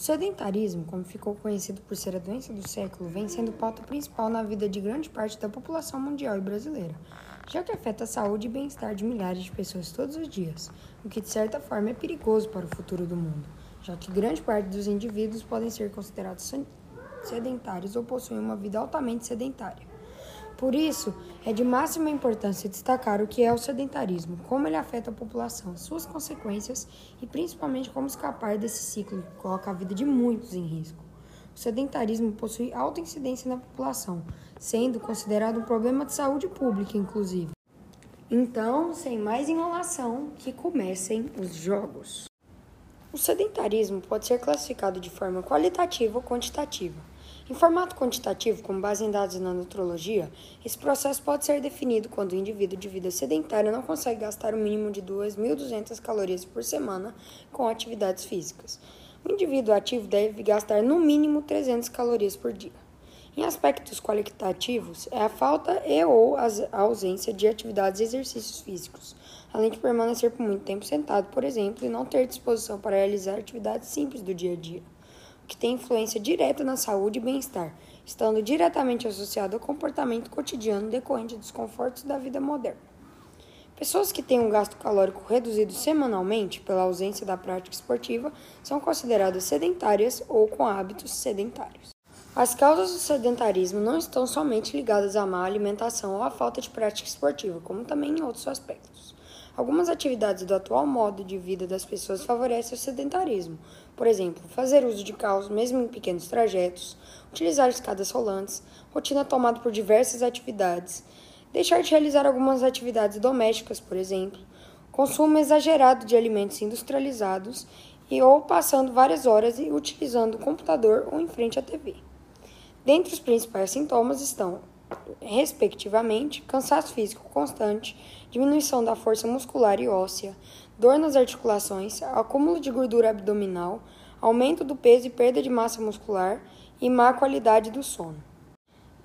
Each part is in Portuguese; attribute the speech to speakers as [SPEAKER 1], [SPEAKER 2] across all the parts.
[SPEAKER 1] O sedentarismo, como ficou conhecido por ser a doença do século, vem sendo pauta principal na vida de grande parte da população mundial e brasileira, já que afeta a saúde e bem-estar de milhares de pessoas todos os dias, o que de certa forma é perigoso para o futuro do mundo, já que grande parte dos indivíduos podem ser considerados sedentários ou possuem uma vida altamente sedentária. Por isso, é de máxima importância destacar o que é o sedentarismo, como ele afeta a população, suas consequências e principalmente como escapar desse ciclo que coloca a vida de muitos em risco. O sedentarismo possui alta incidência na população, sendo considerado um problema de saúde pública, inclusive. Então, sem mais enrolação, que comecem os jogos. O sedentarismo pode ser classificado de forma qualitativa ou quantitativa. Em formato quantitativo, com base em dados na nutrologia, esse processo pode ser definido quando o indivíduo de vida sedentária não consegue gastar o mínimo de 2.200 calorias por semana com atividades físicas. O indivíduo ativo deve gastar no mínimo 300 calorias por dia. Em aspectos qualitativos, é a falta e ou a ausência de atividades e exercícios físicos, além de permanecer por muito tempo sentado, por exemplo, e não ter disposição para realizar atividades simples do dia a dia que tem influência direta na saúde e bem-estar, estando diretamente associado ao comportamento cotidiano decorrente dos confortos da vida moderna. Pessoas que têm um gasto calórico reduzido semanalmente pela ausência da prática esportiva são consideradas sedentárias ou com hábitos sedentários. As causas do sedentarismo não estão somente ligadas à má alimentação ou à falta de prática esportiva, como também em outros aspectos. Algumas atividades do atual modo de vida das pessoas favorecem o sedentarismo. Por exemplo, fazer uso de carros mesmo em pequenos trajetos, utilizar escadas rolantes, rotina tomada por diversas atividades, deixar de realizar algumas atividades domésticas, por exemplo, consumo exagerado de alimentos industrializados e ou passando várias horas utilizando o computador ou em frente à TV. Dentre os principais sintomas estão, respectivamente, cansaço físico constante, diminuição da força muscular e óssea, dor nas articulações, acúmulo de gordura abdominal, aumento do peso e perda de massa muscular e má qualidade do sono.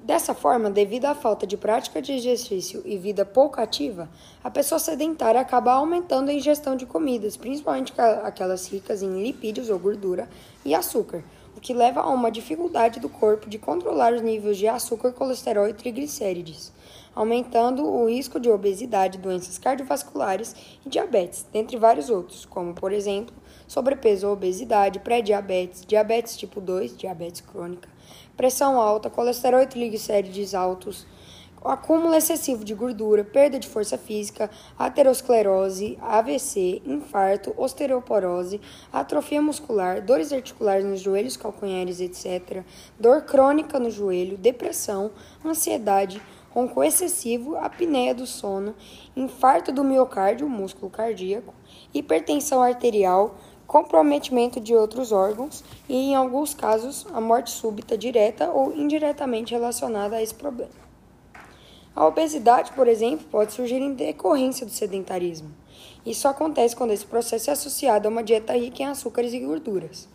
[SPEAKER 1] Dessa forma, devido à falta de prática de exercício e vida pouco ativa, a pessoa sedentária acaba aumentando a ingestão de comidas, principalmente aquelas ricas em lipídios ou gordura e açúcar, o que leva a uma dificuldade do corpo de controlar os níveis de açúcar, colesterol e triglicérides, aumentando o risco de obesidade, doenças cardiovasculares e diabetes, dentre vários outros, como, por exemplo, sobrepeso obesidade, pré-diabetes, diabetes tipo 2, diabetes crônica, pressão alta, colesterol e triglicérides altos, acúmulo excessivo de gordura, perda de força física, aterosclerose, AVC, infarto, osteoporose, atrofia muscular, dores articulares nos joelhos, calcanhares, etc., dor crônica no joelho, depressão, ansiedade, ronco excessivo, apneia do sono, infarto do miocárdio, músculo cardíaco, hipertensão arterial, comprometimento de outros órgãos e, em alguns casos, a morte súbita direta ou indiretamente relacionada a esse problema. A obesidade, por exemplo, pode surgir em decorrência do sedentarismo. Isso acontece quando esse processo é associado a uma dieta rica em açúcares e gorduras.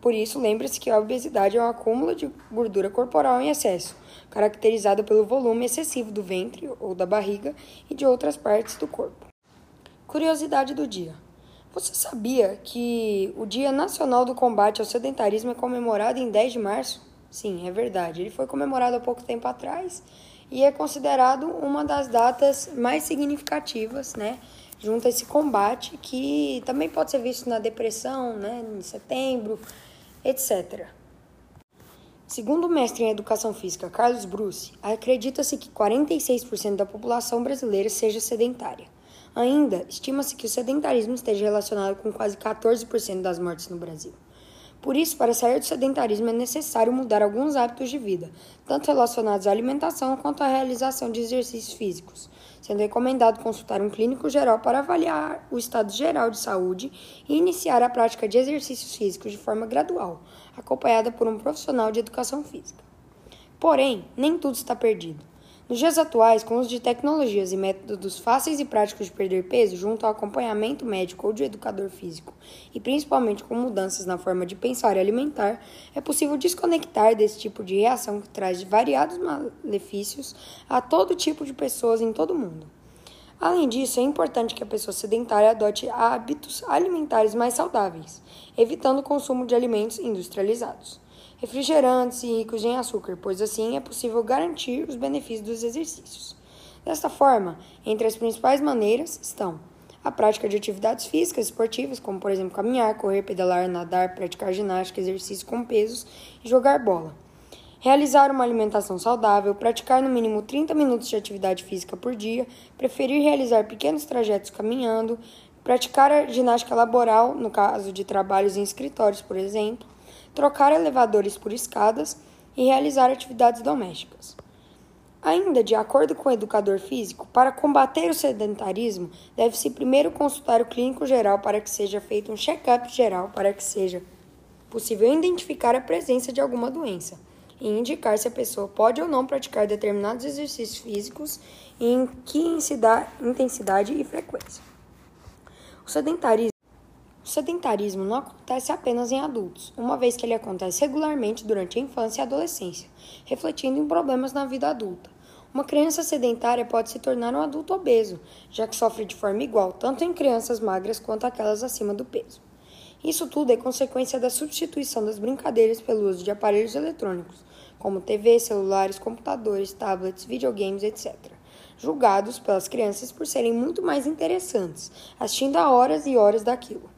[SPEAKER 1] Por isso, lembre-se que a obesidade é um acúmulo de gordura corporal em excesso, caracterizado pelo volume excessivo do ventre ou da barriga e de outras partes do corpo. Curiosidade do dia: Você sabia que o Dia Nacional do Combate ao Sedentarismo é comemorado em 10 de março? Sim, é verdade. Ele foi comemorado há pouco tempo atrás e é considerado uma das datas mais significativas, né, junto a esse combate que também pode ser visto na depressão, né, em setembro, etc. Segundo o mestre em Educação Física Carlos Bruce, acredita-se que 46% da população brasileira seja sedentária. Ainda, estima-se que o sedentarismo esteja relacionado com quase 14% das mortes no Brasil. Por isso, para sair do sedentarismo é necessário mudar alguns hábitos de vida, tanto relacionados à alimentação quanto à realização de exercícios físicos, sendo recomendado consultar um clínico geral para avaliar o estado geral de saúde e iniciar a prática de exercícios físicos de forma gradual, acompanhada por um profissional de educação física. Porém, nem tudo está perdido. Nos dias atuais, com o uso de tecnologias e métodos fáceis e práticos de perder peso, junto ao acompanhamento médico ou de educador físico, e principalmente com mudanças na forma de pensar e alimentar, é possível desconectar desse tipo de reação que traz variados malefícios a todo tipo de pessoas em todo o mundo. Além disso, é importante que a pessoa sedentária adote hábitos alimentares mais saudáveis, evitando o consumo de alimentos industrializados, refrigerantes e ricos em açúcar, pois assim é possível garantir os benefícios dos exercícios. Desta forma, entre as principais maneiras estão a prática de atividades físicas esportivas, como por exemplo caminhar, correr, pedalar, nadar, praticar ginástica, exercício com pesos e jogar bola. Realizar uma alimentação saudável, praticar no mínimo 30 minutos de atividade física por dia, preferir realizar pequenos trajetos caminhando, praticar a ginástica laboral, no caso de trabalhos em escritórios, por exemplo, trocar elevadores por escadas e realizar atividades domésticas. Ainda de acordo com o educador físico, para combater o sedentarismo, deve-se primeiro consultar o clínico geral para que seja feito um check-up geral para que seja possível identificar a presença de alguma doença e indicar se a pessoa pode ou não praticar determinados exercícios físicos e em que intensidade e frequência. O sedentarismo o sedentarismo não acontece apenas em adultos, uma vez que ele acontece regularmente durante a infância e adolescência, refletindo em problemas na vida adulta. Uma criança sedentária pode se tornar um adulto obeso, já que sofre de forma igual tanto em crianças magras quanto aquelas acima do peso. Isso tudo é consequência da substituição das brincadeiras pelo uso de aparelhos eletrônicos, como TV, celulares, computadores, tablets, videogames, etc julgados pelas crianças por serem muito mais interessantes, assistindo a horas e horas daquilo.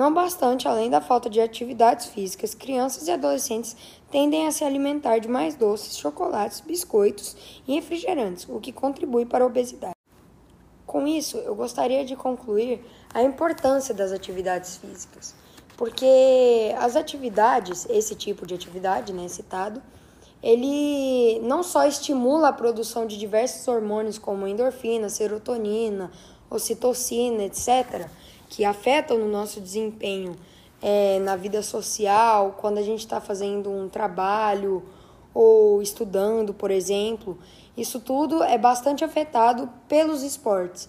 [SPEAKER 1] Não bastante, além da falta de atividades físicas, crianças e adolescentes tendem a se alimentar de mais doces, chocolates, biscoitos e refrigerantes, o que contribui para a obesidade. Com isso, eu gostaria de concluir a importância das atividades físicas, porque as atividades, esse tipo de atividade, né, citado, ele não só estimula a produção de diversos hormônios como endorfina, serotonina, ocitocina, etc., que afetam no nosso desempenho é, na vida social, quando a gente está fazendo um trabalho ou estudando, por exemplo. Isso tudo é bastante afetado pelos esportes.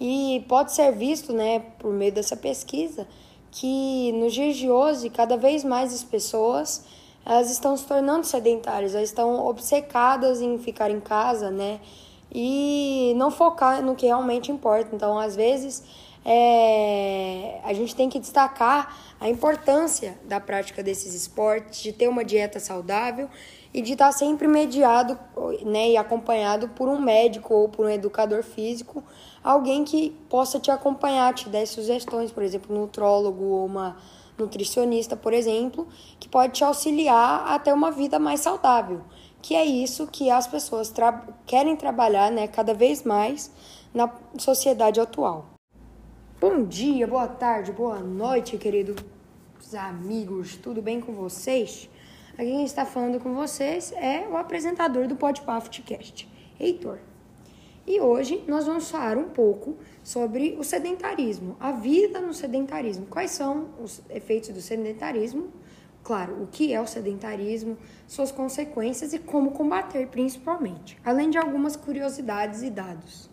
[SPEAKER 1] E pode ser visto, né, por meio dessa pesquisa, que nos dias de hoje, cada vez mais as pessoas elas estão se tornando sedentárias, elas estão obcecadas em ficar em casa, né? E não focar no que realmente importa. Então, às vezes, é, a gente tem que destacar a importância da prática desses esportes, de ter uma dieta saudável e de estar sempre mediado né, e acompanhado por um médico ou por um educador físico, alguém que possa te acompanhar, te dar sugestões, por exemplo, um nutrólogo ou uma nutricionista, por exemplo, que pode te auxiliar a ter uma vida mais saudável, que é isso que as pessoas tra querem trabalhar né, cada vez mais na sociedade atual. Bom dia, boa tarde, boa noite, queridos amigos, tudo bem com vocês? Aqui quem está falando com vocês é o apresentador do Podpah Footcast, Heitor. E hoje nós vamos falar um pouco sobre o sedentarismo, a vida no sedentarismo. Quais são os efeitos do sedentarismo? Claro, o que é o sedentarismo, suas consequências e como combater principalmente, além de algumas curiosidades e dados.